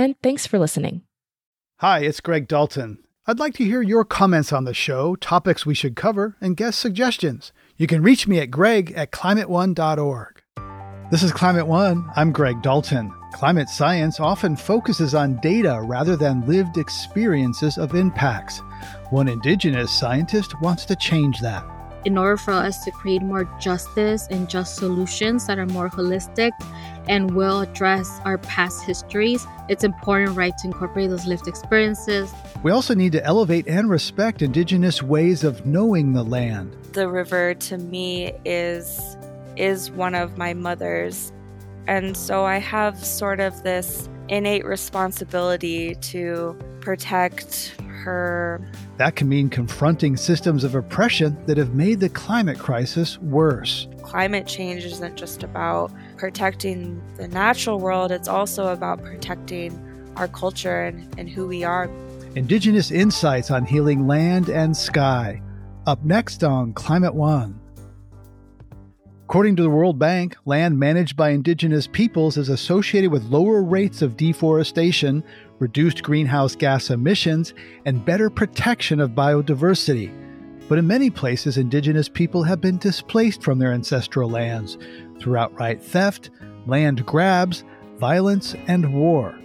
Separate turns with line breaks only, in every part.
and thanks for listening.
Hi, it's Greg Dalton. I'd like to hear your comments on the show, topics we should cover, and guest suggestions. You can reach me at greg at climateone.org. This is Climate One. I'm Greg Dalton. Climate science often focuses on data rather than lived experiences of impacts. One indigenous scientist wants to change that.
In order for us to create more justice and just solutions that are more holistic and will address our past histories, it's important, right, to incorporate those lived experiences.
We also need to elevate and respect indigenous ways of knowing the land.
The river to me is is one of my mothers. And so I have sort of this innate responsibility to protect her.
That can mean confronting systems of oppression that have made the climate crisis worse.
Climate change isn't just about protecting the natural world, it's also about protecting our culture and, and who we are.
Indigenous insights on healing land and sky. Up next on Climate One. According to the World Bank, land managed by indigenous peoples is associated with lower rates of deforestation, reduced greenhouse gas emissions, and better protection of biodiversity. But in many places, indigenous people have been displaced from their ancestral lands through outright theft, land grabs, violence, and war.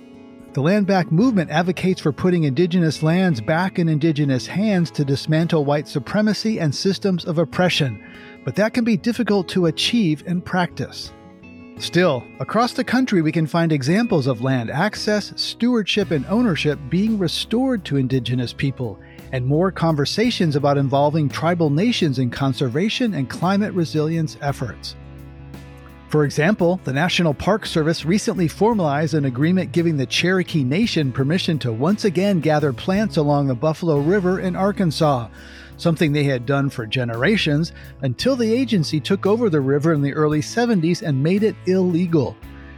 The Land Back movement advocates for putting indigenous lands back in indigenous hands to dismantle white supremacy and systems of oppression but that can be difficult to achieve in practice. Still, across the country, we can find examples of land access, stewardship, and ownership being restored to Indigenous people, and more conversations about involving tribal nations in conservation and climate resilience efforts. For example, the National Park Service recently formalized an agreement giving the Cherokee Nation permission to once again gather plants along the Buffalo River in Arkansas, something they had done for generations until the agency took over the river in the early 70s and made it illegal.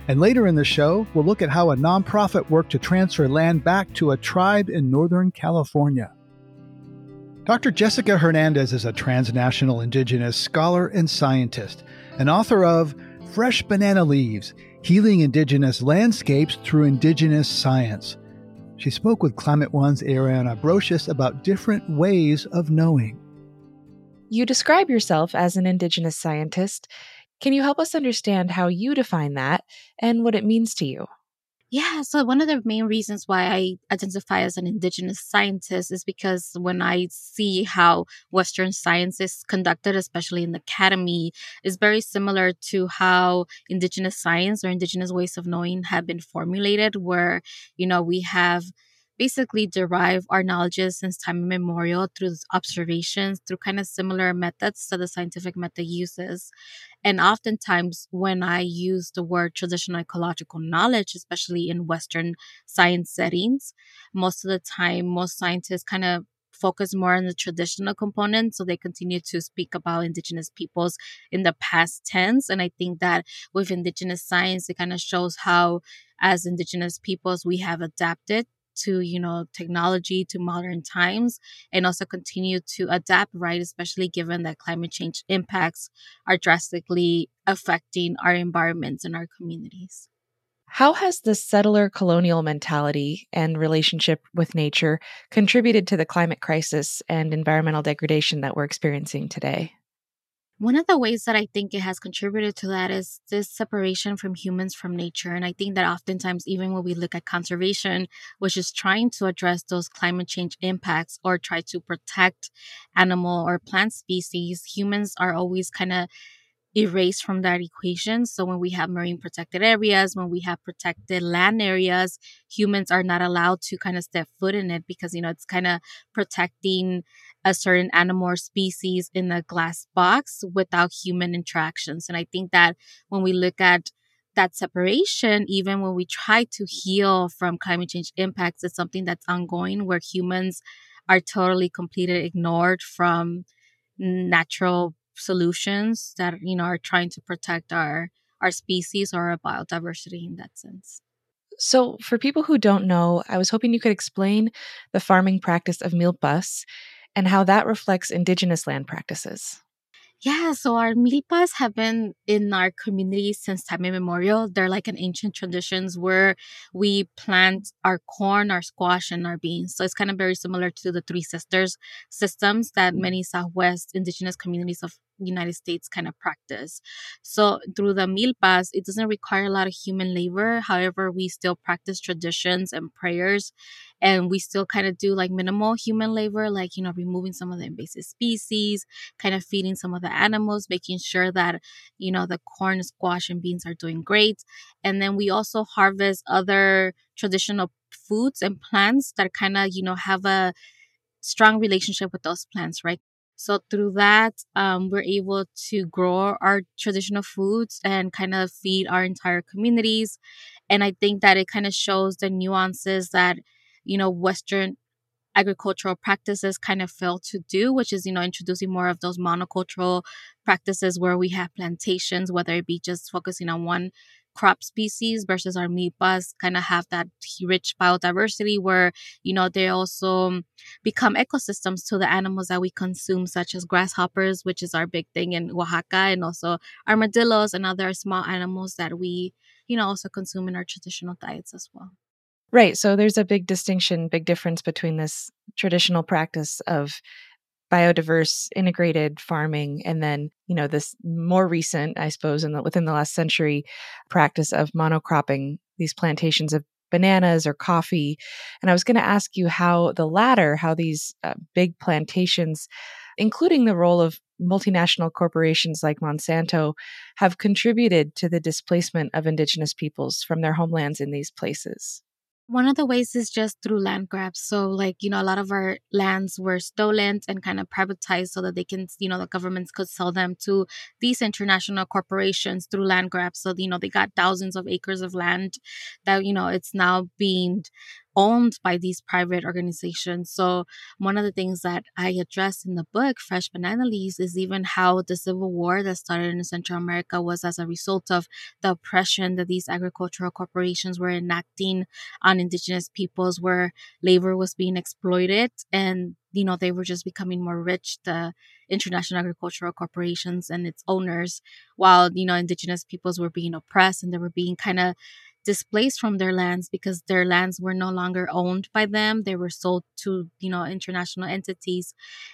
And later in the show, we'll look at how a nonprofit worked to transfer land back to a tribe in Northern California. Dr. Jessica Hernandez is a transnational indigenous scholar and scientist, and author of Fresh Banana Leaves Healing Indigenous Landscapes Through Indigenous Science. She spoke with Climate One's Ariana Brocious about different ways of knowing.
You describe yourself as an Indigenous scientist. Can you help us understand how you define that and what it means to you?
Yeah, so one of the main reasons why I identify as an Indigenous scientist is because when I see how Western science is conducted, especially in the academy, is very similar to how Indigenous science or Indigenous ways of knowing have been formulated, where, you know, we have basically derive our knowledges since time immemorial through observations, through kind of similar methods that the scientific method uses. And oftentimes, when I use the word traditional ecological knowledge, especially in Western science settings, most of the time, most scientists kind of focus more on the traditional component. So they continue to speak about Indigenous peoples in the past tense. And I think that with Indigenous science, it kind of shows how, as Indigenous peoples, we have adapted to you know technology to modern times and also continue to adapt right especially given that climate change impacts are drastically affecting our environments and our communities.
How has the settler colonial mentality and relationship with nature contributed to the climate crisis and environmental degradation that we're experiencing today
One of the ways that I think it has contributed to that is this separation from humans from nature. And I think that oftentimes, even when we look at conservation, which is trying to address those climate change impacts or try to protect animal or plant species, humans are always kind of erased from that equation. So when we have marine protected areas, when we have protected land areas, humans are not allowed to kind of step foot in it because, you know, it's kind of protecting a certain animal or species in a glass box without human interactions. And I think that when we look at that separation, even when we try to heal from climate change impacts, it's something that's ongoing where humans are totally completely ignored from natural solutions that you know are trying to protect our our species or our biodiversity in that sense.
So, for people who don't know, I was hoping you could explain the farming practice of milpas and how that reflects indigenous land practices.
Yeah, so our milpas have been in our community since time immemorial. They're like an ancient traditions where we plant our corn, our squash, and our beans. So it's kind of very similar to the Three Sisters systems that mm. many Southwest indigenous communities of United States kind of practice. So through the milpas, it doesn't require a lot of human labor. However, we still practice traditions and prayers, and we still kind of do like minimal human labor, like you know removing some of the invasive species, kind of feeding some of the animals, making sure that you know the corn, squash, and beans are doing great, and then we also harvest other traditional foods and plants that kind of you know have a strong relationship with those plants, right? So through that, um, we're able to grow our traditional foods and kind of feed our entire communities. And I think that it kind of shows the nuances that, you know, Western agricultural practices kind of fail to do, which is, you know, introducing more of those monocultural practices where we have plantations, whether it be just focusing on one crop species versus our milpas kind of have that rich biodiversity where you know they also um, become ecosystems to the animals that we consume such as grasshoppers which is our big thing in oaxaca and also armadillos and other small animals that we you know also consume in our traditional diets as well
Right. So there's a big distinction, big difference between this traditional practice of biodiverse integrated farming and then you know this more recent i suppose in the, within the last century practice of monocropping these plantations of bananas or coffee. And i was going to ask you how the latter how these uh, big plantations including the role of multinational corporations like monsanto have contributed to the displacement of indigenous peoples from their homelands in these places
one of the ways is just through land grabs. So, like, you know, a lot of our lands were stolen and kind of privatized so that they can, you know, the governments could sell them to these international corporations through land grabs. So, you know, they got thousands of acres of land that, you know, it's now being owned by these private organizations. So, one of the things that I address in the book, Fresh Banana Leaves, is even how the Civil War that started in Central America was as a result of the oppression that these agricultural corporations were enacting on indigenous peoples, where labor was being exploited and you know they were just becoming more rich the international agricultural corporations and its owners while you know indigenous peoples were being oppressed and they were being kind of displaced from their lands because their lands were no longer owned by them. They were sold to you know international entities.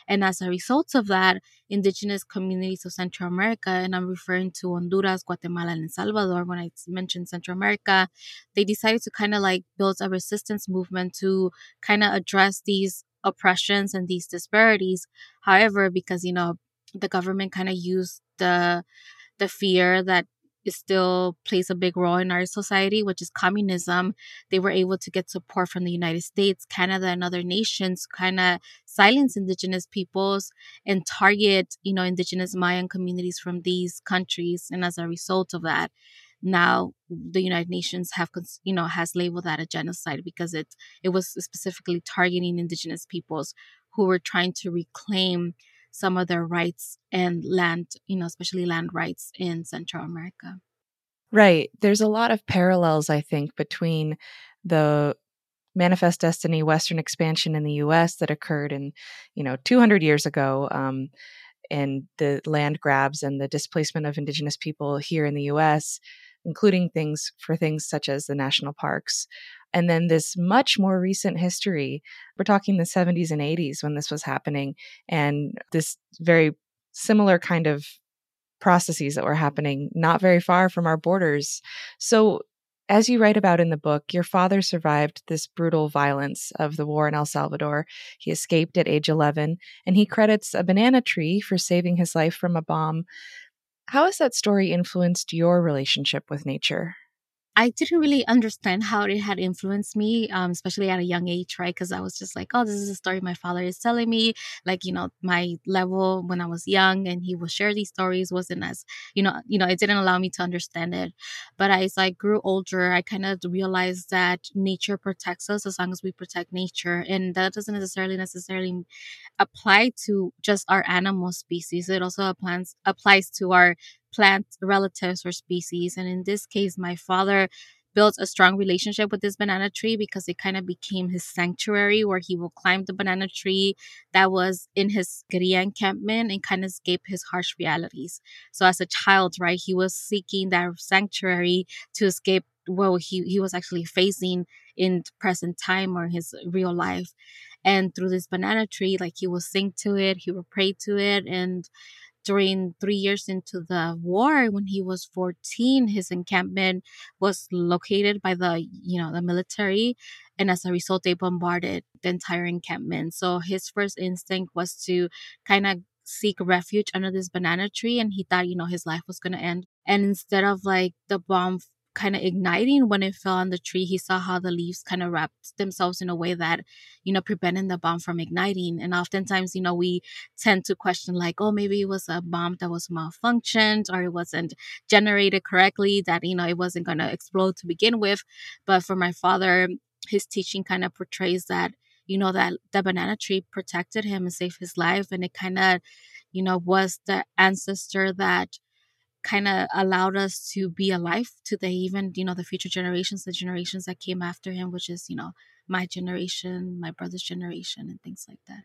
And as a result of that indigenous communities of central america and i'm referring to honduras guatemala and salvador when i mentioned central america they decided to kind of like build a resistance movement to kind of address these oppressions and these disparities. However because you know the government kind of used the the fear that it still plays a big role in our society, which is communism. They were able to get support from the United States, Canada, and other nations, kind of silence indigenous peoples and target, you know, indigenous Mayan communities from these countries. And as a result of that, now the United Nations have, you know, has labeled that a genocide because it it was specifically targeting indigenous peoples who were trying to reclaim some of their rights and land, you know, especially land rights in Central America.
Right. There's a lot of parallels, I think, between the manifest destiny western expansion in the us that occurred in you know 200 years ago um, and the land grabs and the displacement of indigenous people here in the us including things for things such as the national parks and then this much more recent history, we're talking the 70s and 80s when this was happening, and this very similar kind of processes that were happening not very far from our borders. So, as you write about in the book, your father survived this brutal violence of the war in El Salvador. He escaped at age 11, and he credits a banana tree for saving his life from a bomb. How has that story influenced your relationship with nature?
I didn't really understand how it had influenced me, um, especially at a young age, right? Because I was just like, oh, this is a story my father is telling me. Like, you know, my level when I was young and he would share these stories wasn't as, you know, you know, it didn't allow me to understand it. But as I grew older, I kind of realized that nature protects us as long as we protect nature. And that doesn't necessarily necessarily apply to just our animal species. It also applies applies to our plant relatives or species. And in this case, my father built a strong relationship with this banana tree because it kind of became his sanctuary where he will climb the banana tree that was in his guerrilla encampment and kind of escape his harsh realities. So as a child, right, he was seeking that sanctuary to escape what he, he was actually facing in present time or his real life. And through this banana tree, like he will sing to it, he will pray to it, and during three years into the war when he was 14 his encampment was located by the you know the military and as a result they bombarded the entire encampment. So his first instinct was to kind of seek refuge under this banana tree and he thought you know his life was going to end. And instead of like the bomb kind of igniting when it fell on the tree he saw how the leaves kind of wrapped themselves in a way that you know preventing the bomb from igniting. And oftentimes you know we tend to question like oh maybe it was a bomb that was malfunctioned or it wasn't generated correctly that you know it wasn't going to explode to begin with. But for my father his teaching kind of portrays that you know that the banana tree protected him and saved his life and it kind of you know was the ancestor that kind of allowed us to be alive to the even you know the future generations the generations that came after him which is you know my generation my brother's generation and things like that.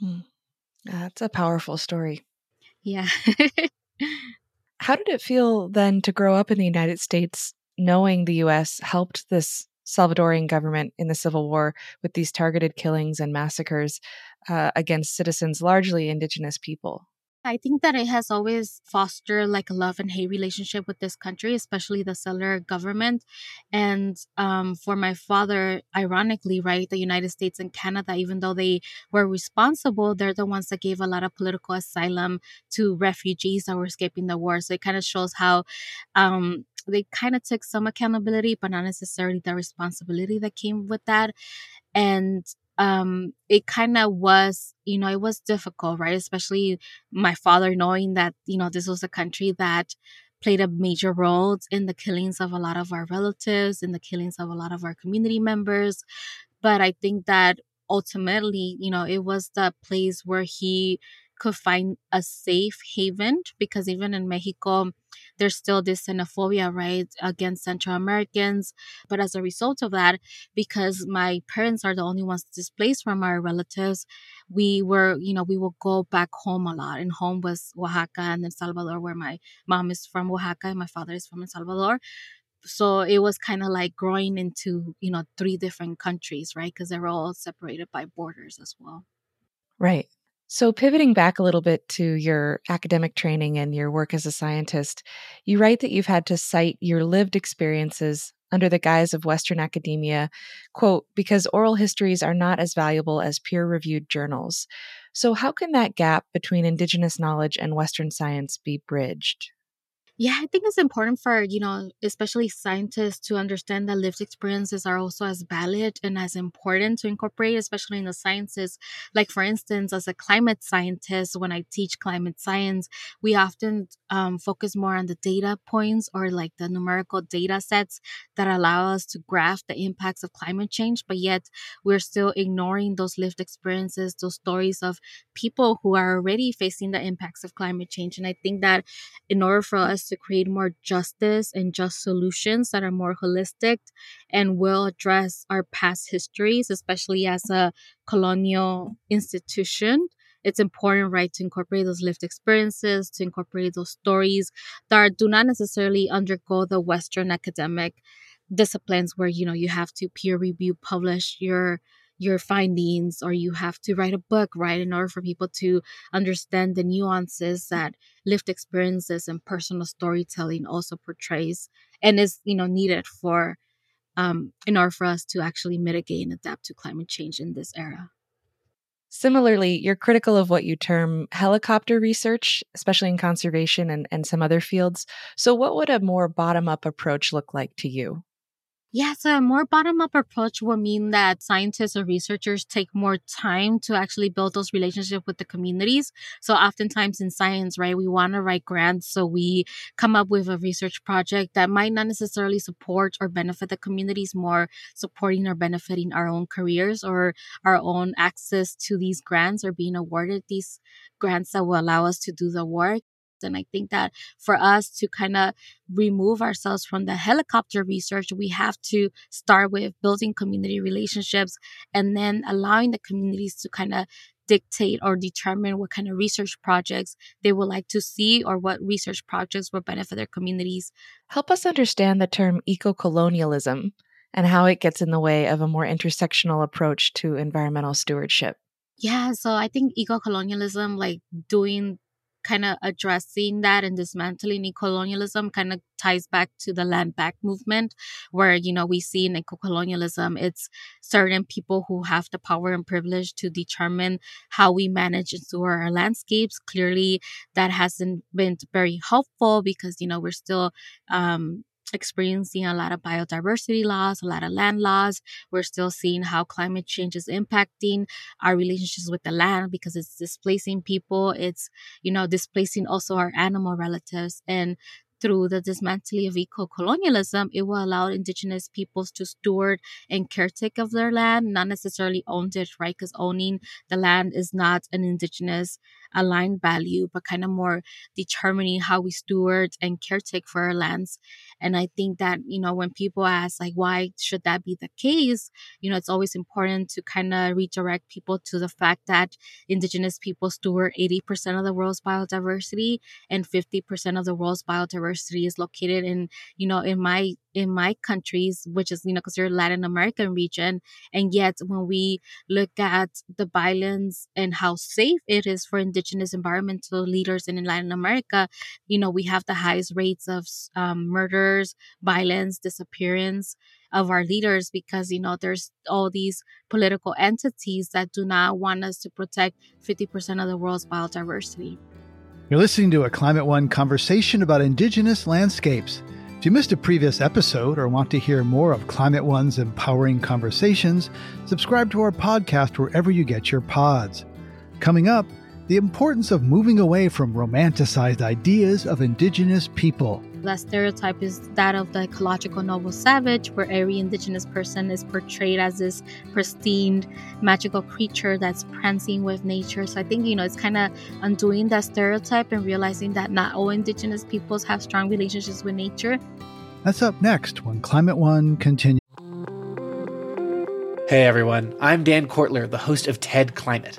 Hmm. that's a powerful story.
Yeah.
How did it feel then to grow up in the united states knowing the us helped this salvadorian government in the civil war with these targeted killings and massacres uh, against citizens largely indigenous people
I think that it has always fostered like a love and hate relationship with this country, especially the settler government. And um, for my father, ironically, right, the United States and Canada, even though they were responsible, they're the ones that gave a lot of political asylum to refugees that were escaping the war. So it kind of shows how um, they kind of took some accountability, but not necessarily the responsibility that came with that. And um it kind of was you know it was difficult right? Especially my father knowing that you know this was a country that played a major role in the killings of a lot of our relatives in the killings of a lot of our community members. But i think that ultimately you know it was the place where he could find a safe haven because even in Mexico, there's still this xenophobia, right, against Central Americans. But as a result of that, because my parents are the only ones displaced from our relatives, we were, you know, we will go back home a lot. And home was Oaxaca and El Salvador, where my mom is from Oaxaca and my father is from El Salvador so it was kind of like growing into you know three different countries right because they're all separated by borders as well
right so, pivoting back a little bit to your academic training and your work as a scientist, you write that you've had to cite your lived experiences under the guise of Western academia, quote, because oral histories are not as valuable as peer reviewed journals. So, how can that gap between Indigenous knowledge and Western science be bridged?
Yeah, I think it's important for, you know, especially scientists to understand that lived experiences are also as valid and as important to incorporate, especially in the sciences. Like, for instance, as a climate scientist, when I teach climate science, we often um, focus more on the data points or like the numerical data sets that allow us to graph the impacts of climate change. But yet, we're still ignoring those lived experiences, those stories of people who are already facing the impacts of climate change. And I think that in order for us to create more justice and just solutions that are more holistic and will address our past histories, especially as a colonial institution. It's important, right, to incorporate those lived experiences, to incorporate those stories that do not necessarily undergo the Western academic disciplines where, you know, you have to peer review, publish your your findings or you have to write a book right in order for people to understand the nuances that lived experiences and personal storytelling also portrays and is you know needed for um, in order for us to actually mitigate and adapt to climate change in this era
Similarly, you're critical of what you term helicopter research, especially in conservation and, and some other fields. So, what would a more bottom up approach look like to you?
Yeah, so a more bottom up approach will mean that scientists or researchers take more time to actually build those relationships with the communities. So oftentimes in science, right, we want to write grants. So we come up with a research project that might not necessarily support or benefit the communities, more supporting or benefiting our own careers or our own access to these grants or being awarded these grants that will allow us to do the work. And I think that for us to kind of remove ourselves from the helicopter research, we have to start with building community relationships and then allowing the communities to kind of dictate or determine what kind of research projects they would like to see or what research projects will benefit their communities.
Help us understand the term eco colonialism and how it gets in the way of a more intersectional approach to environmental stewardship.
Yeah, so I think eco colonialism, like doing kind of addressing that and dismantling colonialism kind of ties back to the land back movement where you know we see in eco-colonialism it's certain people who have the power and privilege to determine how we manage and store our landscapes. Clearly that hasn't been very helpful because you know we're still um, experiencing a lot of biodiversity loss, a lot of land loss. We're still seeing how climate change is impacting our relationships with the land because it's displacing people. It's, you know, displacing also our animal relatives. And through the dismantling of eco-colonialism, it will allow indigenous peoples to steward and caretake of their land, not necessarily own it, right? Because owning the land is not an indigenous aligned value, but kind of more determining how we steward and caretake for our lands. And I think that, you know, when people ask, like, why should that be the case? You know, it's always important to kind of redirect people to the fact that Indigenous people steward 80% of the world's biodiversity and 50% of the world's biodiversity is located in, you know, in my in my countries, which is, you know, considered Latin American region. And yet when we look at the violence and how safe it is for indigenous environmental leaders in Latin America, you know, we have the highest rates of um, murders, violence, disappearance of our leaders because, you know, there's all these political entities that do not want us to protect 50% of the world's biodiversity.
You're listening to a Climate One conversation about indigenous landscapes. If you missed a previous episode or want to hear more of Climate One's empowering conversations, subscribe to our podcast wherever you get your pods. Coming up, the importance of moving away from romanticized ideas of indigenous people.
That stereotype is that of the ecological noble savage, where every indigenous person is portrayed as this pristine, magical creature that's prancing with nature. So I think, you know, it's kind of undoing that stereotype and realizing that not all indigenous peoples have strong relationships with nature.
That's up next when Climate One continues.
Hey everyone, I'm Dan Kwartler, the host of TED Climate.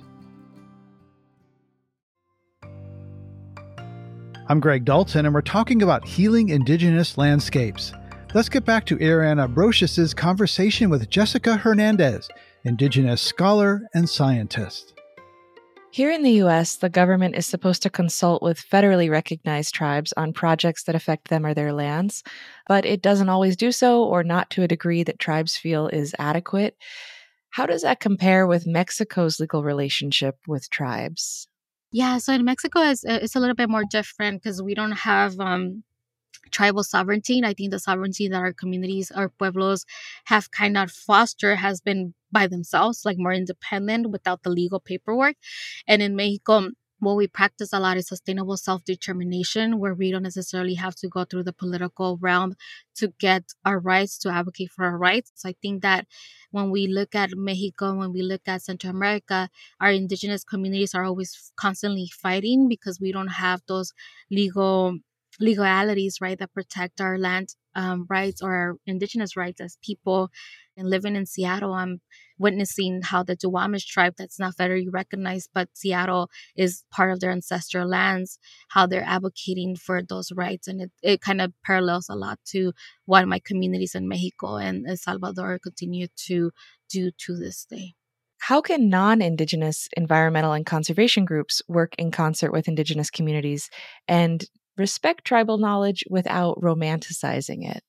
I'm Greg Dalton, and we're talking about healing indigenous landscapes. Let's get back to Ariana Brocious' conversation with Jessica Hernandez, Indigenous scholar and scientist.
Here in the US, the government is supposed to consult with federally recognized tribes on projects that affect them or their lands, but it doesn't always do so, or not to a degree that tribes feel is adequate. How does that compare with Mexico's legal relationship with tribes?
Yeah, so in Mexico, it's, it's a little bit more different because we don't have um, tribal sovereignty. I think the sovereignty that our communities, our pueblos have kind of fostered has been by themselves, like more independent without the legal paperwork. And in Mexico, what we practice a lot is sustainable self determination, where we don't necessarily have to go through the political realm to get our rights, to advocate for our rights. So I think that when we look at Mexico, when we look at Central America, our indigenous communities are always constantly fighting because we don't have those legal legalities, right, that protect our land um, rights or indigenous rights as people. And living in Seattle, I'm witnessing how the Duwamish tribe, that's not federally recognized, but Seattle is part of their ancestral lands, how they're advocating for those rights. And it, it kind of parallels a lot to what my communities in Mexico and El Salvador continue to do to this day.
How can non Indigenous environmental and conservation groups work in concert with Indigenous communities? And respect tribal knowledge without romanticizing it?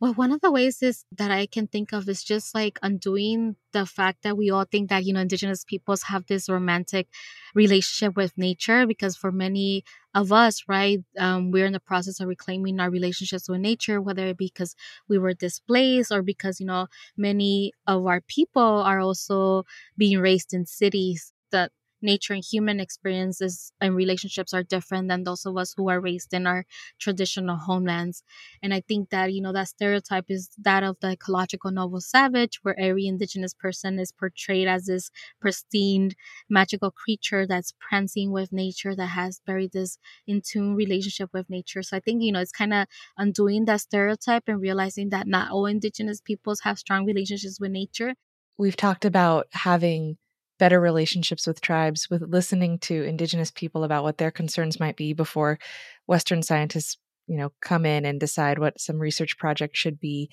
Well, one of the ways is that I can think of is just like undoing the fact that we all think that, you know, indigenous peoples have this romantic relationship with nature because for many of us, right, um, we're in the process of reclaiming our relationships with nature, whether it be because we were displaced or because, you know, many of our people are also being raised in cities that nature and human experiences and relationships are different than those of us who are raised in our traditional homelands. And I think that, you know, that stereotype is that of the ecological noble savage, where every indigenous person is portrayed as this pristine, magical creature that's prancing with nature, that has very this in tune relationship with nature. So I think, you know, it's kind of undoing that stereotype and realizing that not all indigenous peoples have strong relationships with nature.
We've talked about having better relationships with tribes, with listening to indigenous people about what their concerns might be before Western scientists, you know, come in and decide what some research project should be.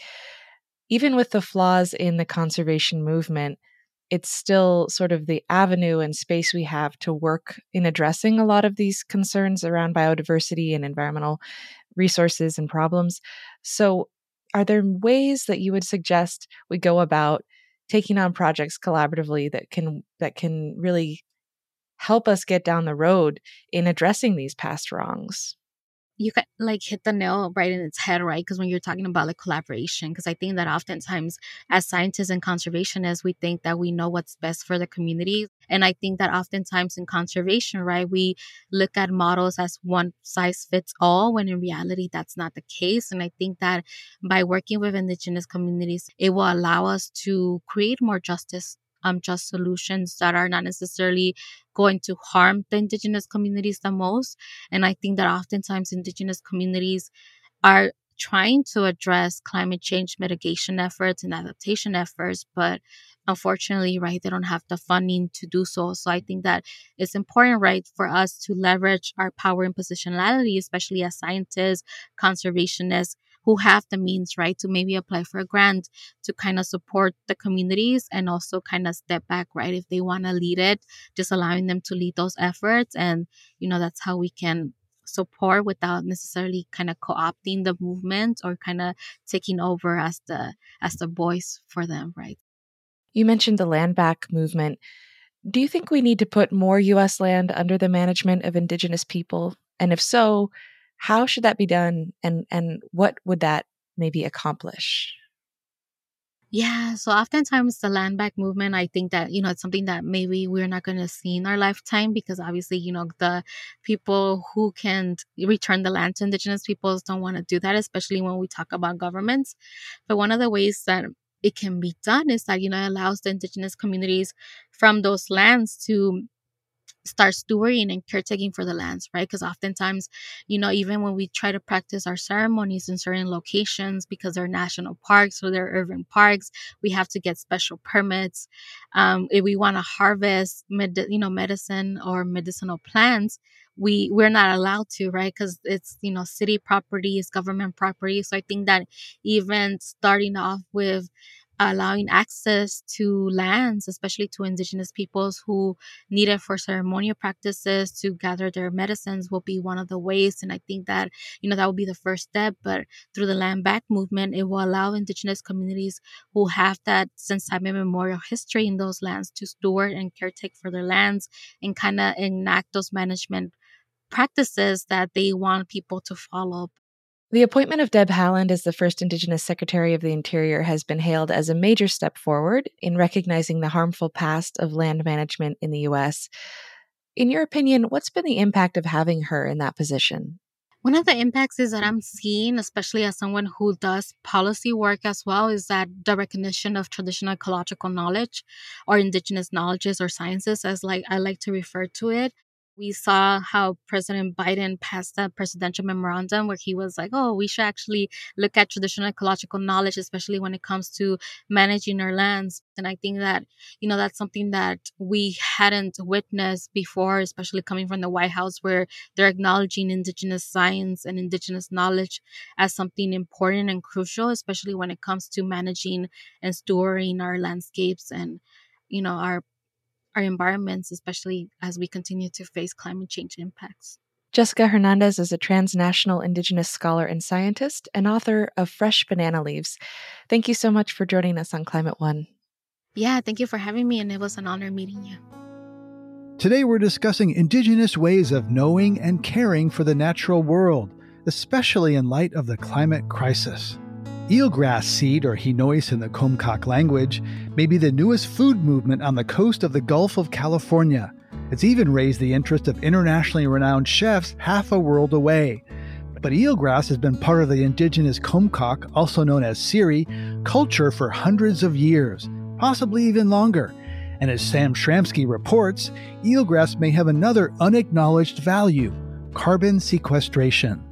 Even with the flaws in the conservation movement, it's still sort of the avenue and space we have to work in addressing a lot of these concerns around biodiversity and environmental resources and problems. So, are there ways that you would suggest we go about taking on projects collaboratively that can that can really help us get down the road in addressing these past wrongs
you can like hit the nail right in its head, right? Because when you're talking about like collaboration, because I think that oftentimes as scientists and conservationists, we think that we know what's best for the community. And I think that oftentimes in conservation, right, we look at models as one size fits all, when in reality, that's not the case. And I think that by working with indigenous communities, it will allow us to create more justice um, just solutions that are not necessarily going to harm the indigenous communities the most. And I think that oftentimes indigenous communities are trying to address climate change mitigation efforts and adaptation efforts, but unfortunately, right, they don't have the funding to do so. So I think that it's important, right, for us to leverage our power and positionality, especially as scientists, conservationists, who have the means, right, to maybe apply for a grant to kind of support the communities and also kind of step back, right, if they want to lead it, just allowing them to lead those efforts. And, you know, that's how we can support without necessarily kind of co-opting the movement or kind of taking over as the as the voice for them right?
You mentioned the land back movement. Do you think we need to put more US land under the management of indigenous people? And if so how should that be done and and what would that maybe accomplish
yeah, so oftentimes the land back movement, I think that, you know, it's something that maybe we're not going to see in our lifetime because obviously, you know, the people who can return the land to indigenous peoples don't want to do that, especially when we talk about governments. But one of the ways that it can be done is that, you know, it allows the indigenous communities from those lands to start stewarding and caretaking for the lands, right? Because oftentimes, you know, even when we try to practice our ceremonies in certain locations because they're national parks or they're urban parks, we have to get special permits. Um, if we want to harvest, med- you know, medicine or medicinal plants, we we're not allowed to, right? Because it's you know city property, is government property. So I think that even starting off with allowing access to lands, especially to indigenous peoples who need it for ceremonial practices to gather their medicines will be one of the ways. And I think that, you know, that would be the first step. But through the land back movement, it will allow indigenous communities who have that since time immemorial history in those lands to steward and caretake for their lands and kind of enact those management practices that they want people to follow.
The appointment of Deb Haaland as the first Indigenous Secretary of the Interior has been hailed as a major step forward in recognizing the harmful past of land management in the U.S. In your opinion, what's been the impact of having her in that position?
One of the impacts is that I'm seeing, especially as someone who does policy work as well, is that the recognition of traditional ecological knowledge or indigenous knowledges or sciences, as like I like to refer to it, we saw how President Biden passed a presidential memorandum where he was like, oh, we should actually look at traditional ecological knowledge, especially when it comes to managing our lands. And I think that, you know, that's something that we hadn't witnessed before, especially coming from the White House, where they're acknowledging indigenous science and indigenous knowledge as something important and crucial, especially when it comes to managing and storing our landscapes and you know our our environments, especially as we continue to face climate change impacts.
Jessica Hernandez is a transnational Indigenous scholar and scientist and author of Fresh Banana Leaves. Thank you so much for joining us on Climate One.
Yeah, thank you for having me, and it was an honor meeting you.
Today, we're discussing Indigenous ways of knowing and caring for the natural world, especially in light of the climate crisis. Eelgrass seed, or hinois in the Comcaac language, may be the newest food movement on the coast of the Gulf of California. It's even raised the interest of internationally renowned chefs half a world away. But eelgrass has been part of the indigenous Comcaac, also known as Seri, culture for hundreds of years, possibly even longer. And as Sam Schramski reports, eelgrass may have another unacknowledged value carbon sequestration.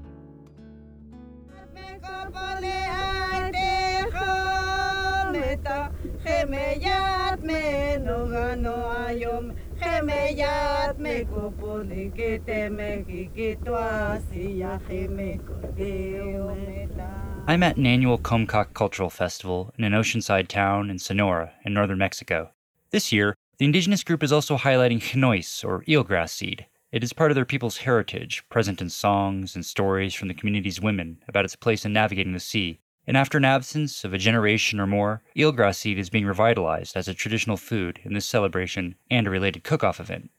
I'm at an annual Comcaac Cultural Festival in an oceanside town in Sonora, in northern Mexico. This year, the indigenous group is also highlighting hinois, or eelgrass seed. It is part of their people's heritage, present in songs and stories from the community's women about its place in navigating the sea. And after an absence of a generation or more, eelgrass seed is being revitalized as a traditional food in this celebration and a related cook off event.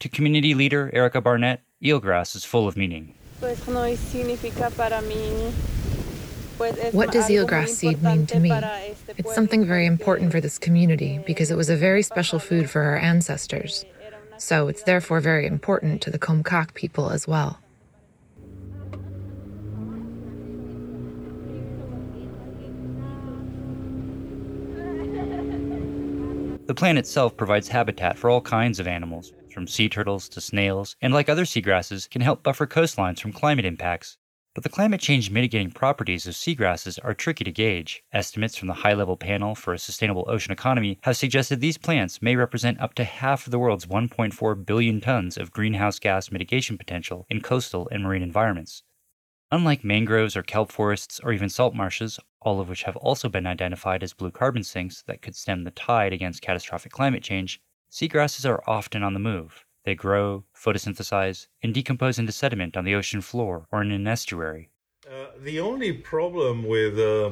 To community leader Erica Barnett, eelgrass is full of meaning.
What does eelgrass seed mean to me? It's something very important for this community because it was a very special food for our ancestors. So it's therefore very important to the Comcaac people as well.
The plant itself provides habitat for all kinds of animals, from sea turtles to snails, and like other seagrasses, can help buffer coastlines from climate impacts. But the climate change mitigating properties of seagrasses are tricky to gauge. Estimates from the High Level Panel for a Sustainable Ocean Economy have suggested these plants may represent up to half of the world's 1.4 billion tons of greenhouse gas mitigation potential in coastal and marine environments. Unlike mangroves or kelp forests or even salt marshes, all of which have also been identified as blue carbon sinks that could stem the tide against catastrophic climate change, seagrasses are often on the move. They grow, photosynthesize, and decompose into sediment on the ocean floor or in an estuary.
Uh, the only problem with uh,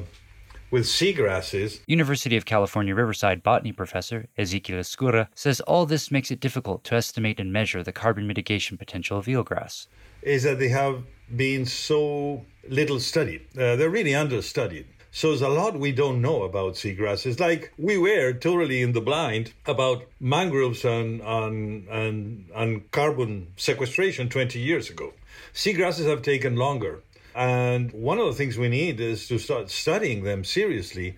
with seagrasses.
University of California Riverside botany professor Exequiel Ezcurra says all this makes it difficult to estimate and measure the carbon mitigation potential of eelgrass.
Is that they have been so little studied. Uh, they're really understudied. So there's a lot we don't know about seagrasses. Like we were totally in the blind about mangroves and, and, and, and carbon sequestration 20 years ago. Seagrasses have taken longer. And one of the things we need is to start studying them seriously.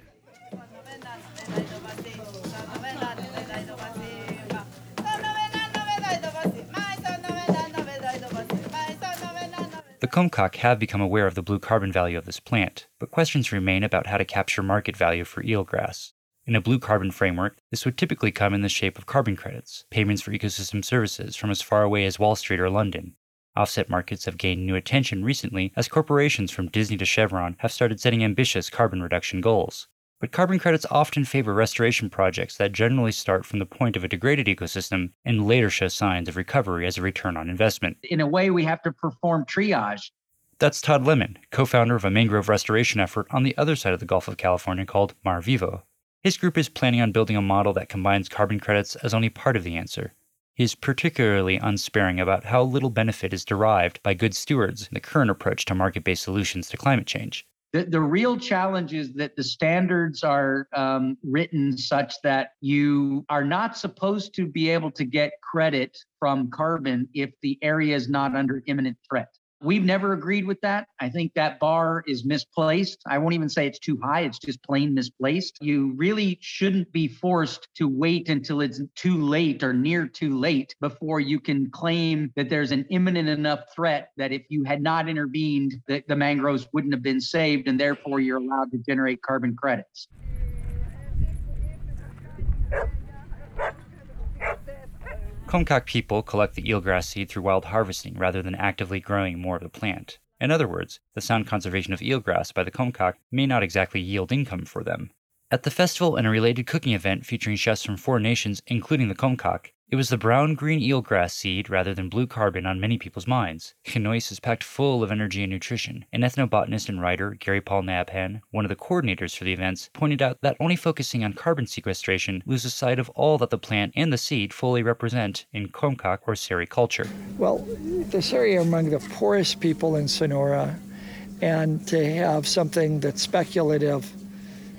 The Comcaac have become aware of the blue carbon value of this plant, but questions remain about how to capture market value for eelgrass. In a blue carbon framework, this would typically come in the shape of carbon credits, payments for ecosystem services from as far away as Wall Street or London. Offset markets have gained new attention recently as corporations from Disney to Chevron have started setting ambitious carbon reduction goals. But carbon credits often favor restoration projects that generally start from the point of a degraded ecosystem and later show signs of recovery as a return on investment.
In a way, we have to perform triage.
That's Todd Lemon, co founder of a mangrove restoration effort on the other side of the Gulf of California called Mar Vivo. His group is planning on building a model that combines carbon credits as only part of the answer. He is particularly unsparing about how little benefit is derived by good stewards in the current approach to market based solutions to climate change
The, the real challenge is that the standards are um, written such that you are not supposed to be able to get credit from carbon if the area is not under imminent threat. We've never agreed with that. I think that bar is misplaced. I won't even say it's too high, it's just plain misplaced. You really shouldn't be forced to wait until it's too late or near too late before you can claim that there's an imminent enough threat that if you had not intervened, the, the mangroves wouldn't have been saved and therefore you're allowed to generate carbon credits.
Comcaac people collect the eelgrass seed through wild harvesting rather than actively growing more of the plant. In other words, the sound conservation of eelgrass by the Comcaac may not exactly yield income for them. At the festival and a related cooking event featuring chefs from four nations, including the Comcaac, it was the brown green eelgrass seed rather than blue carbon on many people's minds. Chinois is packed full of energy and nutrition. An ethnobotanist and writer, Gary Paul Nabhan, one of the coordinators for the events, pointed out that only focusing on carbon sequestration loses sight of all that the plant and the seed fully represent in Comcaac or Seri culture.
Well, the Seri are among the poorest people in Sonora, and to have something that's speculative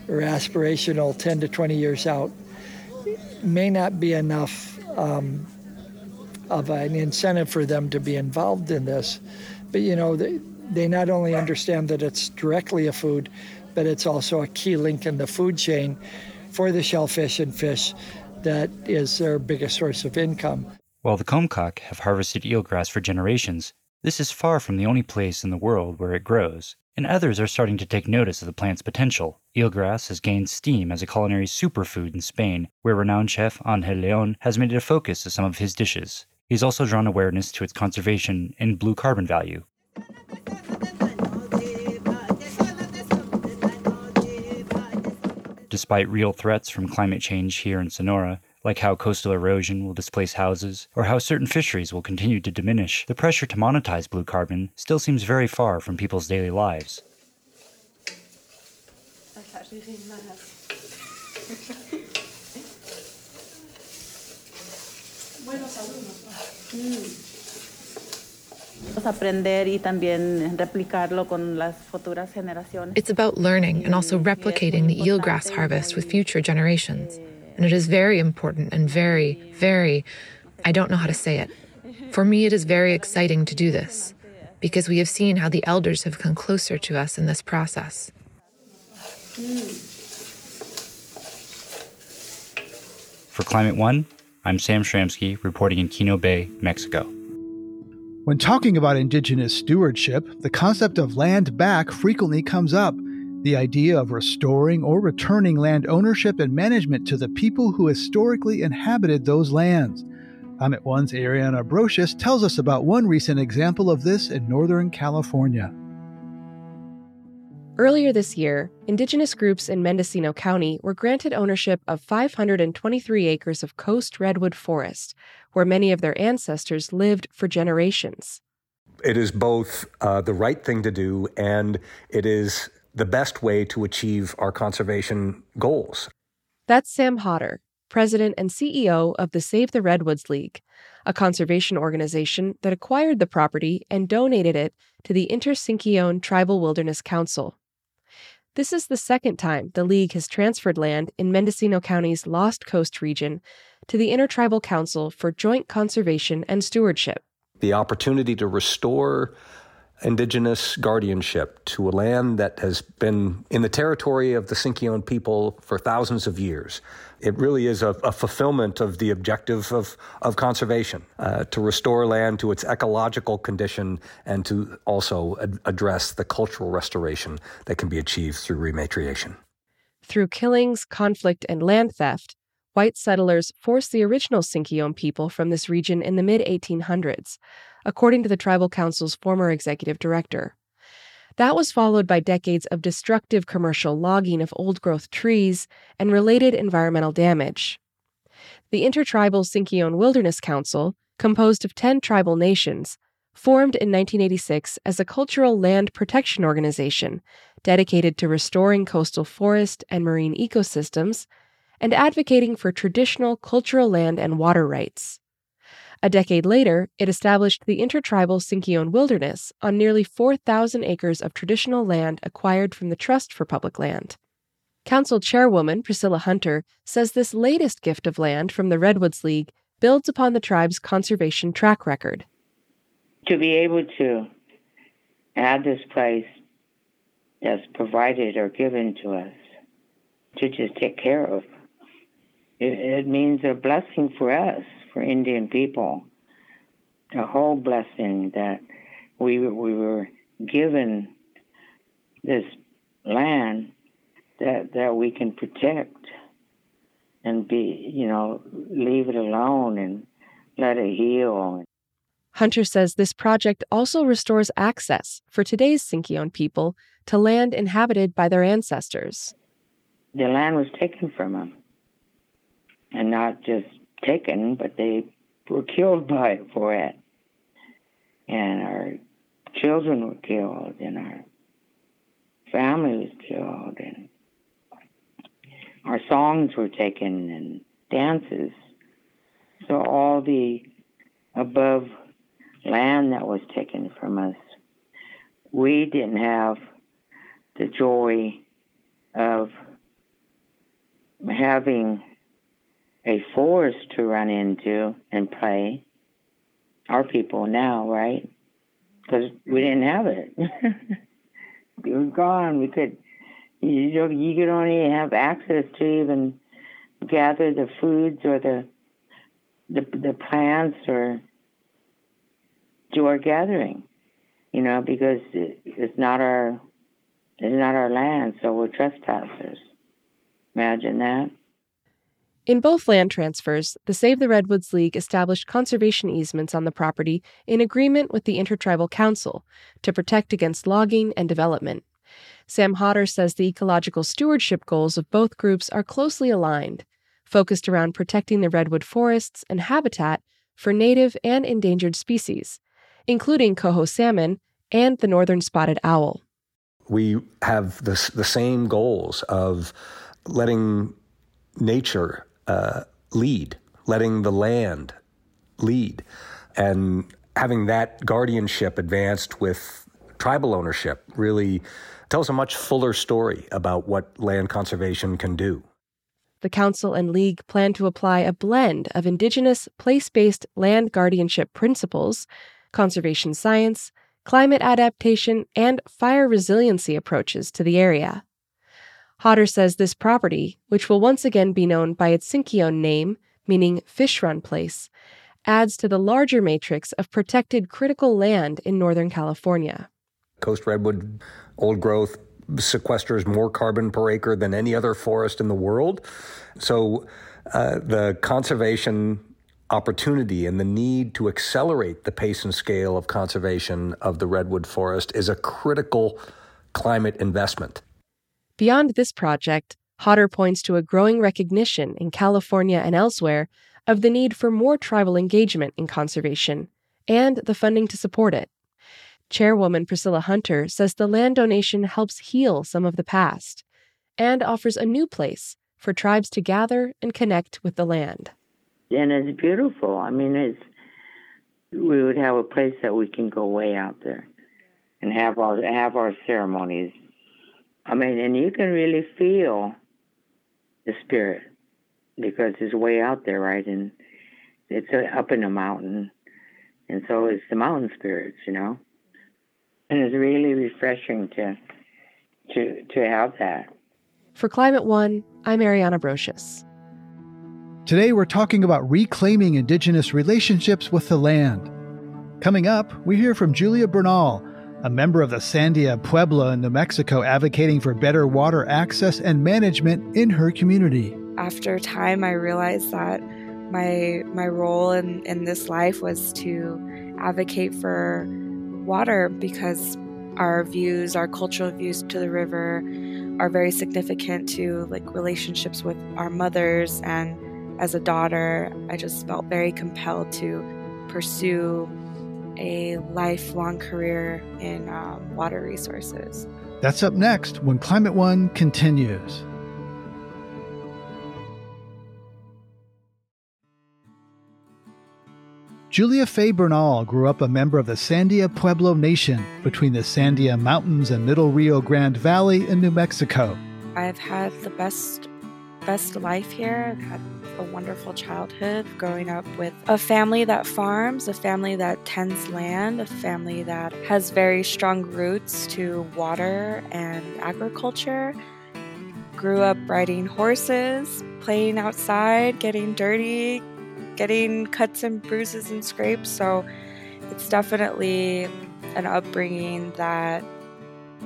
or aspirational 10 to 20 years out may not be enough um, of an incentive for them to be involved in this. But you know, they, they not only understand that it's directly a food, but it's also a key link in the food chain for the shellfish and fish that is their biggest source of income.
While the Comcaac have harvested eelgrass for generations, this is far from the only place in the world where it grows and others are starting to take notice of the plant's potential. Eelgrass has gained steam as a culinary superfood in Spain, where renowned chef Angel Leon has made it a focus of some of his dishes. He's also drawn awareness to its conservation and blue carbon value. Despite real threats from climate change here in Sonora, like how coastal erosion will displace houses, or how certain fisheries will continue to diminish, the pressure to monetize blue carbon still seems very far from people's daily lives.
It's about learning and also replicating the eelgrass harvest with future generations. And it is very important and very, very, I don't know how to say it. For me, it is very exciting to do this because we have seen how the elders have come closer to us in this process.
For Climate One, I'm Sam Schramski, reporting in Kino Bay, Mexico.
When talking about Indigenous stewardship, the concept of land back frequently comes up the idea of restoring or returning land ownership and management to the people who historically inhabited those lands. Climate One's Ariana Brocious tells us about one recent example of this in Northern California.
Earlier this year, indigenous groups in Mendocino County were granted ownership of 523 acres of coast redwood forest, where many of their ancestors lived for generations.
It is both uh, the right thing to do and it is the best way to achieve our conservation goals.
That's Sam Hodder, president and CEO of the Save the Redwoods League, a conservation organization that acquired the property and donated it to the Intersinkione Tribal Wilderness Council. This is the second time the League has transferred land in Mendocino County's Lost Coast region to the Intertribal Council for Joint Conservation and Stewardship.
The opportunity to restore indigenous guardianship to a land that has been in the territory of the Sinkyone people for thousands of years. It really is a, a fulfillment of the objective of, of conservation uh, to restore land to its ecological condition and to also ad- address the cultural restoration that can be achieved through rematriation.
Through killings, conflict, and land theft, white settlers forced the original Sinkyone people from this region in the mid 1800s, according to the Tribal Council's former executive director. That was followed by decades of destructive commercial logging of old growth trees and related environmental damage. The Intertribal Sinkyone Wilderness Council, composed of 10 tribal nations, formed in 1986 as a cultural land protection organization dedicated to restoring coastal forest and marine ecosystems and advocating for traditional cultural land and water rights. A decade later, it established the intertribal Sinkyone Wilderness on nearly 4,000 acres of traditional land acquired from the Trust for Public Land. Council Chairwoman Priscilla Hunter says this latest gift of land from the Redwoods League builds upon the tribe's conservation track record.
To be able to have this place that's provided or given to us to just take care of, it, it means a blessing for us, for Indian people, a whole blessing that we, we were given this land that, that we can protect and be, you know, leave it alone and let it heal.
Hunter says this project also restores access for today's Sinkyone people to land inhabited by their ancestors.
The land was taken from them. And not just taken, but they were killed by it for it. And our children were killed, and our family was killed, and our songs were taken, and dances. So all the above land that was taken from us, we didn't have the joy of having a forest to run into and play. Our people now, right? Because we didn't have it. we were gone. We could, you know, you could only have access to even gather the foods or the the the plants or do our gathering, you know, because it's not our it's not our land, so we're trespassers. Imagine that.
In both land transfers, the Save the Redwoods League established conservation easements on the property in agreement with the Intertribal Council to protect against logging and development. Sam Hodder says the ecological stewardship goals of both groups are closely aligned, focused around protecting the redwood forests and habitat for native and endangered species, including coho salmon and the northern spotted owl.
We have the, the same goals of letting nature uh, lead, letting the land lead, and having that guardianship advanced with tribal ownership really tells a much fuller story about what land conservation can do.
The Council and League plan to apply a blend of Indigenous place based land guardianship principles, conservation science, climate adaptation, and fire resiliency approaches to the area. Hodder says this property, which will once again be known by its Sinkyone name, meaning fish run place, adds to the larger matrix of protected critical land in Northern California.
Coast redwood, old growth, sequesters more carbon per acre than any other forest in the world. So uh, the conservation opportunity and the need to accelerate the pace and scale of conservation of the redwood forest is a critical climate investment.
Beyond this project, Hodder points to a growing recognition in California and elsewhere of the need for more tribal engagement in conservation and the funding to support it. Chairwoman Priscilla Hunter says the land donation helps heal some of the past and offers a new place for tribes to gather and connect with the land.
And it's beautiful. I mean, it's we would have a place that we can go way out there and have our have our ceremonies I mean, and you can really feel the spirit because it's way out there, right? And it's uh, up in the mountain. And so it's the mountain spirits, you know? And it's really refreshing to to to have that.
For Climate One, I'm Ariana Brocious.
Today we're talking about reclaiming indigenous relationships with the land. Coming up, we hear from Julia Bernal, a member of the Sandia Pueblo in New Mexico advocating for better water access and management in her community.
After time, I realized that my my role in, in this life was to advocate for water because our views, our cultural views to the river are very significant to like relationships with our mothers and as a daughter, I just felt very compelled to pursue a lifelong career in um, water resources.
That's up next when Climate One continues. Julia Fay Bernal grew up a member of the Sandia Pueblo Nation between the Sandia Mountains and Middle Rio Grande Valley in New Mexico.
I've had the best best life here. I've had a wonderful childhood growing up with a family that farms, a family that tends land, a family that has very strong roots to water and agriculture. Grew up riding horses, playing outside, getting dirty, getting cuts and bruises and scrapes. So it's definitely an upbringing that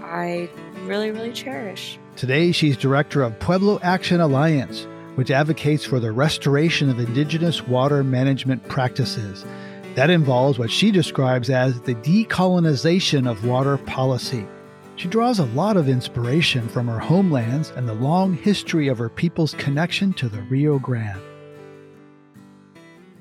I really, really cherish.
Today, she's director of Pueblo Action Alliance, which advocates for the restoration of indigenous water management practices. That involves what she describes as the decolonization of water policy. She draws a lot of inspiration from her homelands and the long history of her people's connection to the Rio Grande.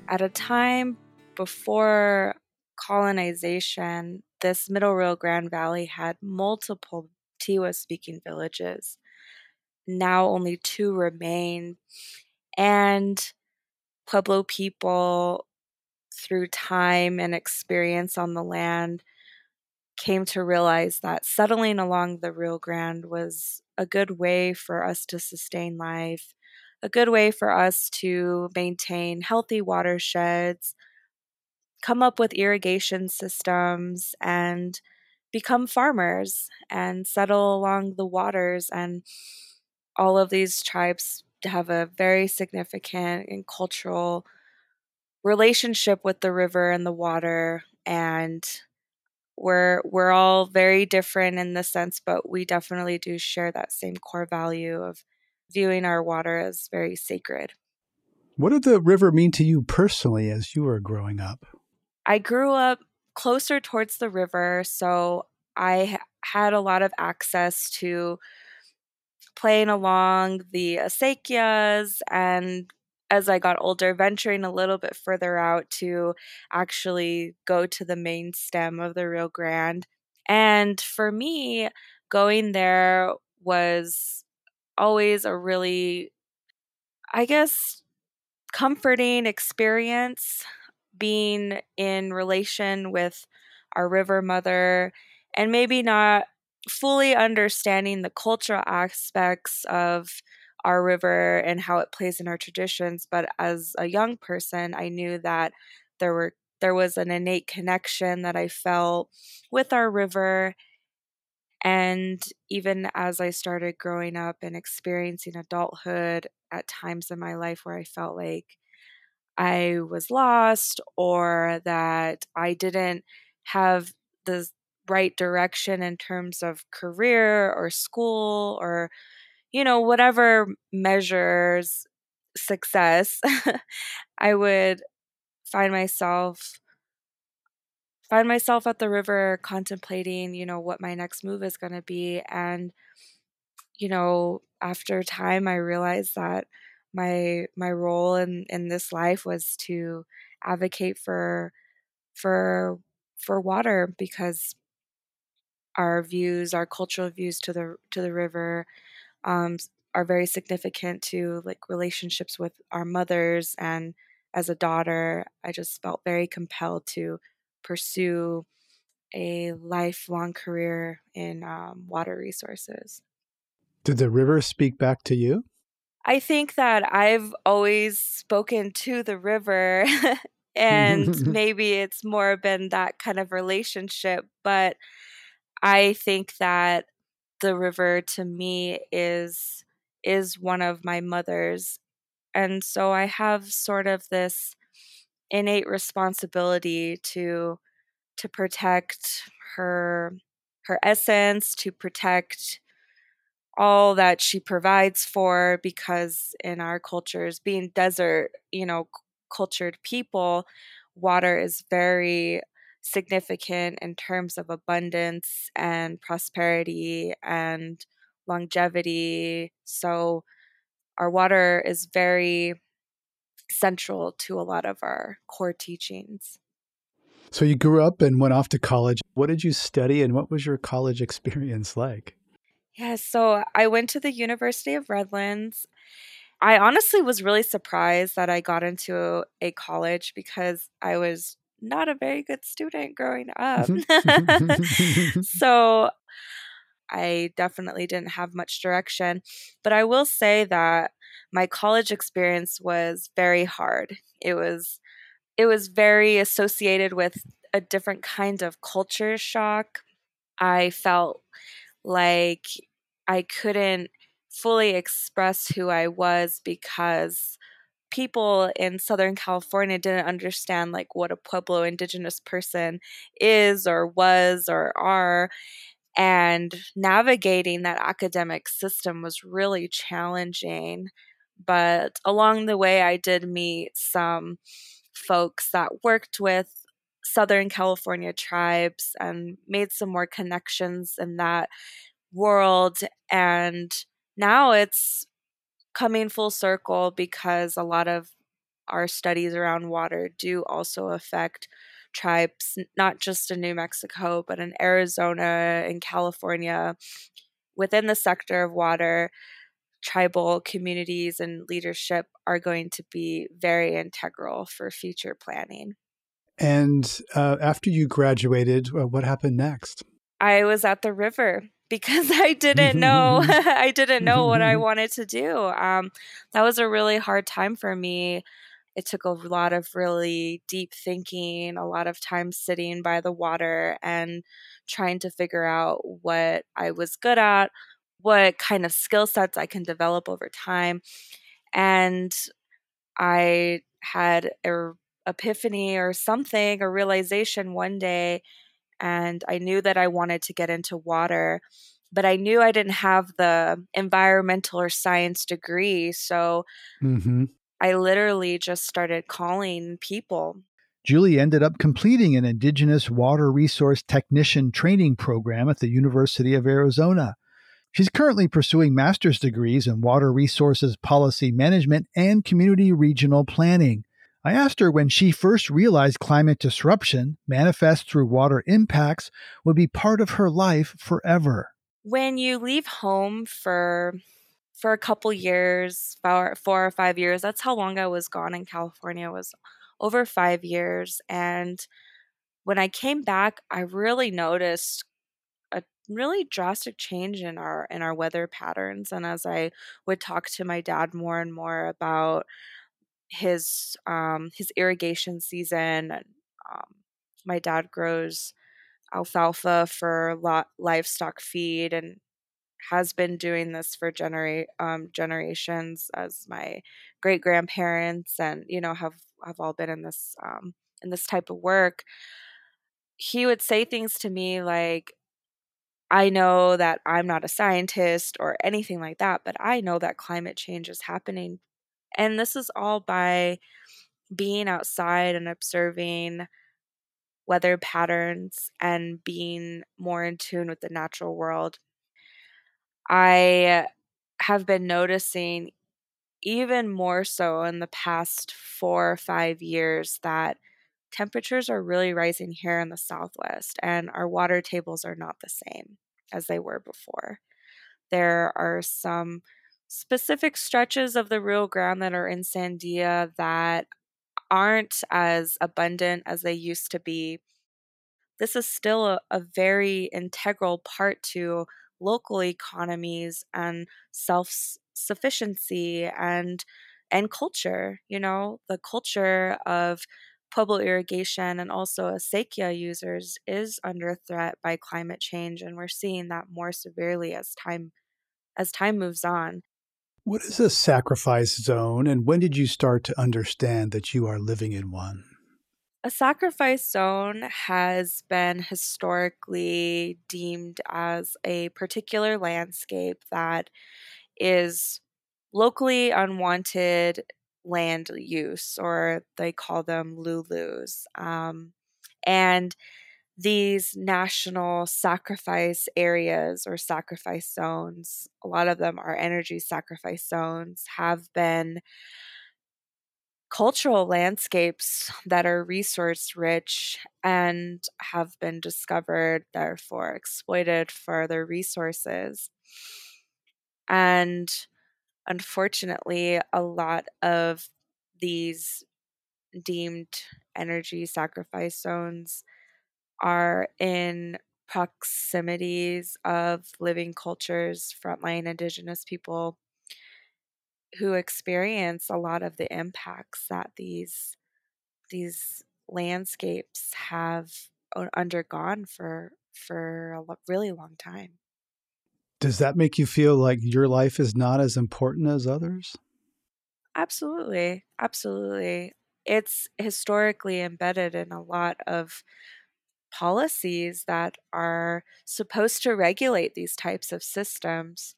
At a time before colonization, this Middle Rio Grande Valley had multiple Tiwa speaking villages. Now only two remain. And Pueblo people, through time and experience on the land, came to realize that settling along the Rio Grande was a good way for us to sustain life, a good way for us to maintain healthy watersheds, come up with irrigation systems, and become farmers and settle along the waters. And all of these tribes have a very significant and cultural relationship with the river and the water. And we're we're all very different in the sense, but we definitely do share that same core value of viewing our water as very sacred.
What did the river mean to you personally as you were growing up?
I grew up closer towards the river, so I had a lot of access to playing along the acequias and as I got older, venturing a little bit further out to actually go to the main stem of the Rio Grande. And for me, going there was always a really, I guess, comforting experience being in relation with our river mother and maybe not fully understanding the cultural aspects of our river and how it plays in our traditions but as a young person i knew that there were there was an innate connection that i felt with our river. And even as i started growing up and experiencing adulthood at times in my life where i felt like i was lost or that i didn't have the right direction in terms of career or school or you know whatever measures success i would find myself find myself at the river contemplating you know what my next move is going to be and you know after time i realized that my my role in in this life was to advocate for for for water because our views, our cultural views to the to the river, um, are very significant to like relationships with our mothers. And as a daughter, I just felt very compelled to pursue a lifelong career in um, water resources.
Did the river speak back to you?
I think that I've always spoken to the river, and maybe it's more been that kind of relationship. But I think that the river to me is is one of my mother's and so I have sort of this innate responsibility to to protect her her essence, to protect all that she provides for because in our cultures being desert, you know, cultured people, water is very significant in terms of abundance and prosperity and longevity. So, our water is very central to a lot of our core teachings.
So, you grew up and went off to college. What did you study and what was your college experience like?
Yeah, so I went to the University of Redlands. I honestly was really surprised that I got into a college because I was not a very good student growing up. Mm-hmm. so I definitely didn't have much direction. But I will say that my college experience was very hard. It was it was very associated with a different kind of culture shock. I felt like I couldn't fully express who I was because people in Southern California didn't understand like what a Pueblo indigenous person is or was or are and navigating that academic system was really challenging but along the way I did meet some folks that worked with Southern California tribes and made some more connections in that world and now it's coming full circle because a lot of our studies around water do also affect tribes, not just in New Mexico, but in Arizona and California. Within the sector of water, tribal communities and leadership are going to be very integral for future planning.
And uh, after you graduated, uh, what happened next?
I was at the river because I didn't know I didn't know what I wanted to do. Um, that was a really hard time for me. It took a lot of really deep thinking, a lot of time sitting by the water and trying to figure out what I was good at, what kind of skill sets I can develop over time. And I had a epiphany or something, a realization one day and I knew that I wanted to get into water, but I knew I didn't have the environmental or science degree. So mm-hmm. I literally just started calling people.
Julie ended up completing an Indigenous Water Resource Technician training program at the University of Arizona. She's currently pursuing master's degrees in water resources policy management and community regional planning. I asked her when she first realized climate disruption, manifest through water impacts, would be part of her life forever.
When you leave home for for a couple years, four, four or five years, that's how long I was gone in California was over 5 years and when I came back, I really noticed a really drastic change in our in our weather patterns and as I would talk to my dad more and more about his um, his irrigation season. Um, my dad grows alfalfa for lot, livestock feed and has been doing this for genera- um, generations as my great grandparents and you know have have all been in this um, in this type of work he would say things to me like I know that I'm not a scientist or anything like that, but I know that climate change is happening and this is all by being outside and observing weather patterns and being more in tune with the natural world. I have been noticing even more so in the past four or five years that temperatures are really rising here in the southwest and our water tables are not the same as they were before. There are some specific stretches of the Rio Grande that are in Sandia that aren't as abundant as they used to be. This is still a, a very integral part to local economies and self sufficiency and and culture you know the culture of Pueblo irrigation and also acequia users is under threat by climate change and we're seeing that more severely as time as time moves on
what is a sacrifice zone, and when did you start to understand that you are living in one?
A sacrifice zone has been historically deemed as a particular landscape that is locally unwanted land use, or they call them LULUs. Um, and these national sacrifice areas or sacrifice zones, a lot of them are energy sacrifice zones, have been cultural landscapes that are resource rich and have been discovered, therefore exploited for their resources. And unfortunately, a lot of these deemed energy sacrifice zones are in proximities of living cultures, frontline indigenous people who experience a lot of the impacts that these these landscapes have undergone for for a really long time.
Does that make you feel like your life is not as important as others?
Absolutely. Absolutely. It's historically embedded in a lot of policies that are supposed to regulate these types of systems.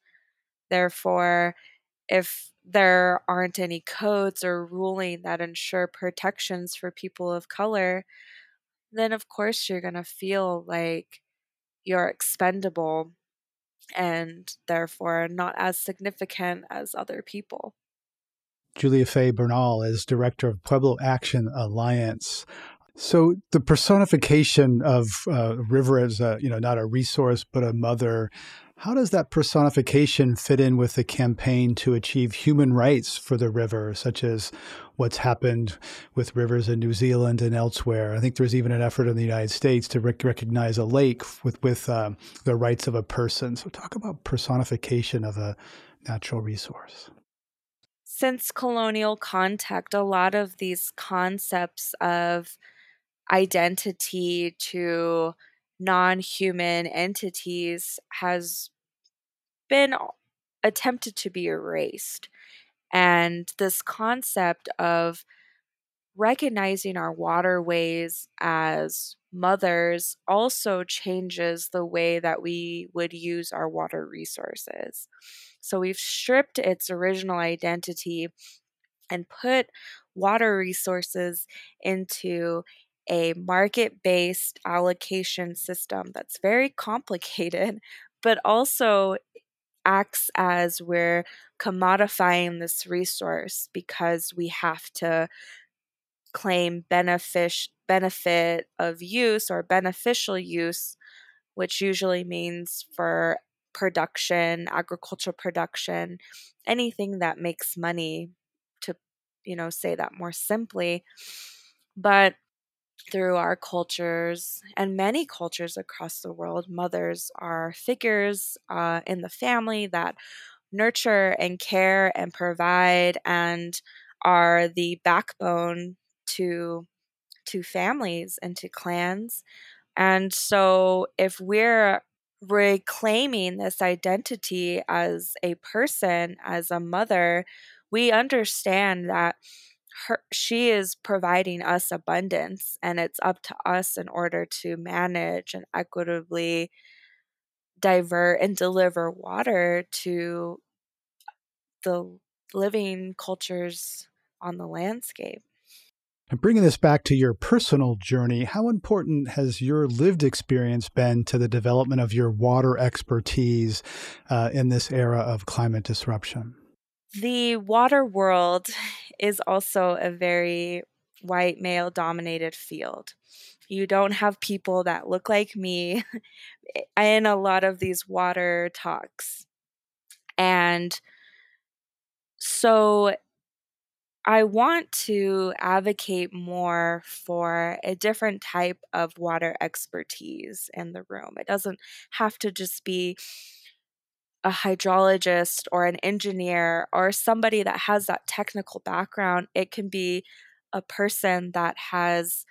Therefore, if there aren't any codes or ruling that ensure protections for people of color, then of course you're going to feel like you're expendable and therefore not as significant as other people.
Julia Fay Bernal is director of Pueblo Action Alliance. So the personification of uh, river as a, you know not a resource but a mother how does that personification fit in with the campaign to achieve human rights for the river, such as what's happened with rivers in New Zealand and elsewhere? I think there's even an effort in the United States to rec- recognize a lake with with um, the rights of a person. So talk about personification of a natural resource.
Since colonial contact, a lot of these concepts of identity to non human entities has been attempted to be erased. And this concept of recognizing our waterways as mothers also changes the way that we would use our water resources. So we've stripped its original identity and put water resources into a market based allocation system that's very complicated, but also acts as we're commodifying this resource because we have to claim benefit benefit of use or beneficial use which usually means for production agricultural production anything that makes money to you know say that more simply. But through our cultures and many cultures across the world, mothers are figures uh, in the family that nurture and care and provide and are the backbone to to families and to clans. And so if we're reclaiming this identity as a person, as a mother, we understand that her she is providing us abundance and it's up to us in order to manage and equitably divert and deliver water to the living cultures on the landscape.
And bringing this back to your personal journey, how important has your lived experience been to the development of your water expertise uh, in this era of climate disruption?
The water world is also a very white male dominated field. You don't have people that look like me in a lot of these water talks. And so I want to advocate more for a different type of water expertise in the room. It doesn't have to just be a hydrologist or an engineer or somebody that has that technical background. It can be a person that has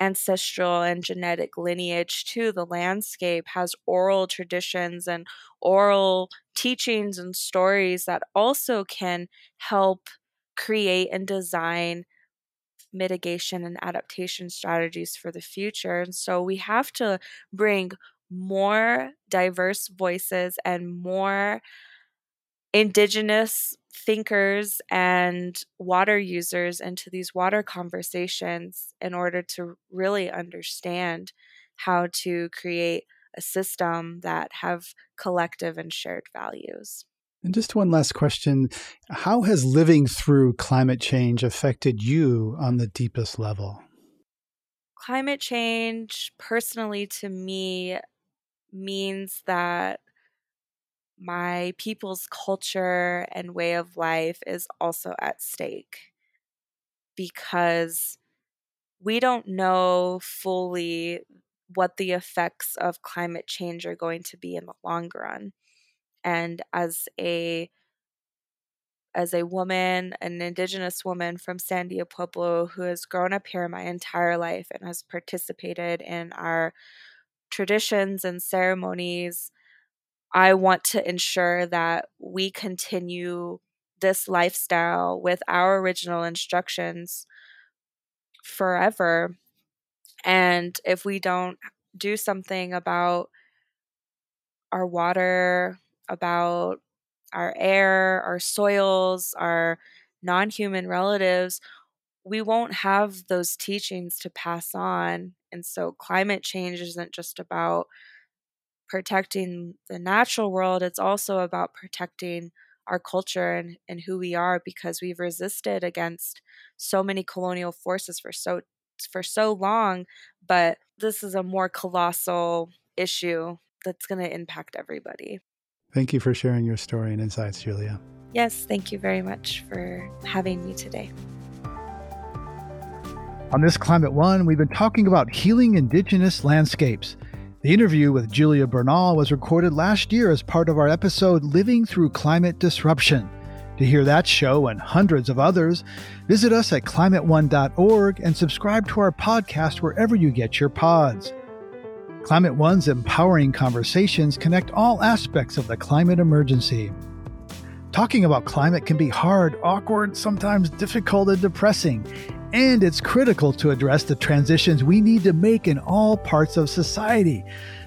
ancestral and genetic lineage to the landscape, has oral traditions and oral teachings and stories that also can help create and design mitigation and adaptation strategies for the future. And so we have to bring more diverse voices and more indigenous thinkers and water users into these water conversations in order to really understand how to create a system that have collective and shared values.
And just one last question. How has living through climate change affected you on the deepest level?
Climate change, personally, to me, means that my people's culture and way of life is also at stake because we don't know fully what the effects of climate change are going to be in the long run. And as a as a woman, an indigenous woman from Sandia Pueblo who has grown up here my entire life and has participated in our traditions and ceremonies, I want to ensure that we continue this lifestyle with our original instructions forever. And if we don't do something about our water, about our air, our soils, our non human relatives, we won't have those teachings to pass on. And so climate change isn't just about protecting the natural world, it's also about protecting our culture and, and who we are because we've resisted against so many colonial forces for so for so long but this is a more colossal issue that's going to impact everybody
thank you for sharing your story and insights julia
yes thank you very much for having me today
on this climate one we've been talking about healing indigenous landscapes the interview with Julia Bernal was recorded last year as part of our episode Living Through Climate Disruption. To hear that show and hundreds of others, visit us at climateone.org and subscribe to our podcast wherever you get your pods. Climate One's empowering conversations connect all aspects of the climate emergency. Talking about climate can be hard, awkward, sometimes difficult, and depressing and it's critical to address the transitions we need to make in all parts of society.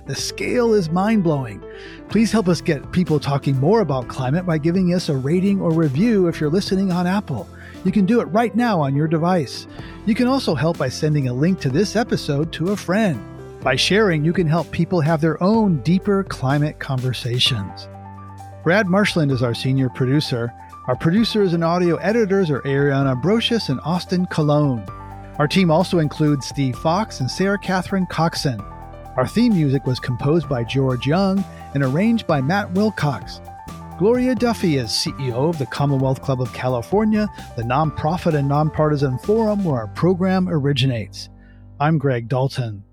The scale is mind blowing. Please help us get people talking more about climate by giving us a rating or review if you're listening on Apple. You can do it right now on your device. You can also help by sending a link to this episode to a friend. By sharing, you can help people have their own deeper climate conversations. Brad Marshland is our senior producer. Our producers and audio editors are Ariana Brocious and Austin Colón. Our team also includes Steve Fox and Sarah Catherine Coxon. Our theme music was composed by George Young and arranged by Matt Wilcox. Gloria Duffy is CEO of the Commonwealth Club of California, the nonprofit and nonpartisan forum where our program originates. I'm Greg Dalton.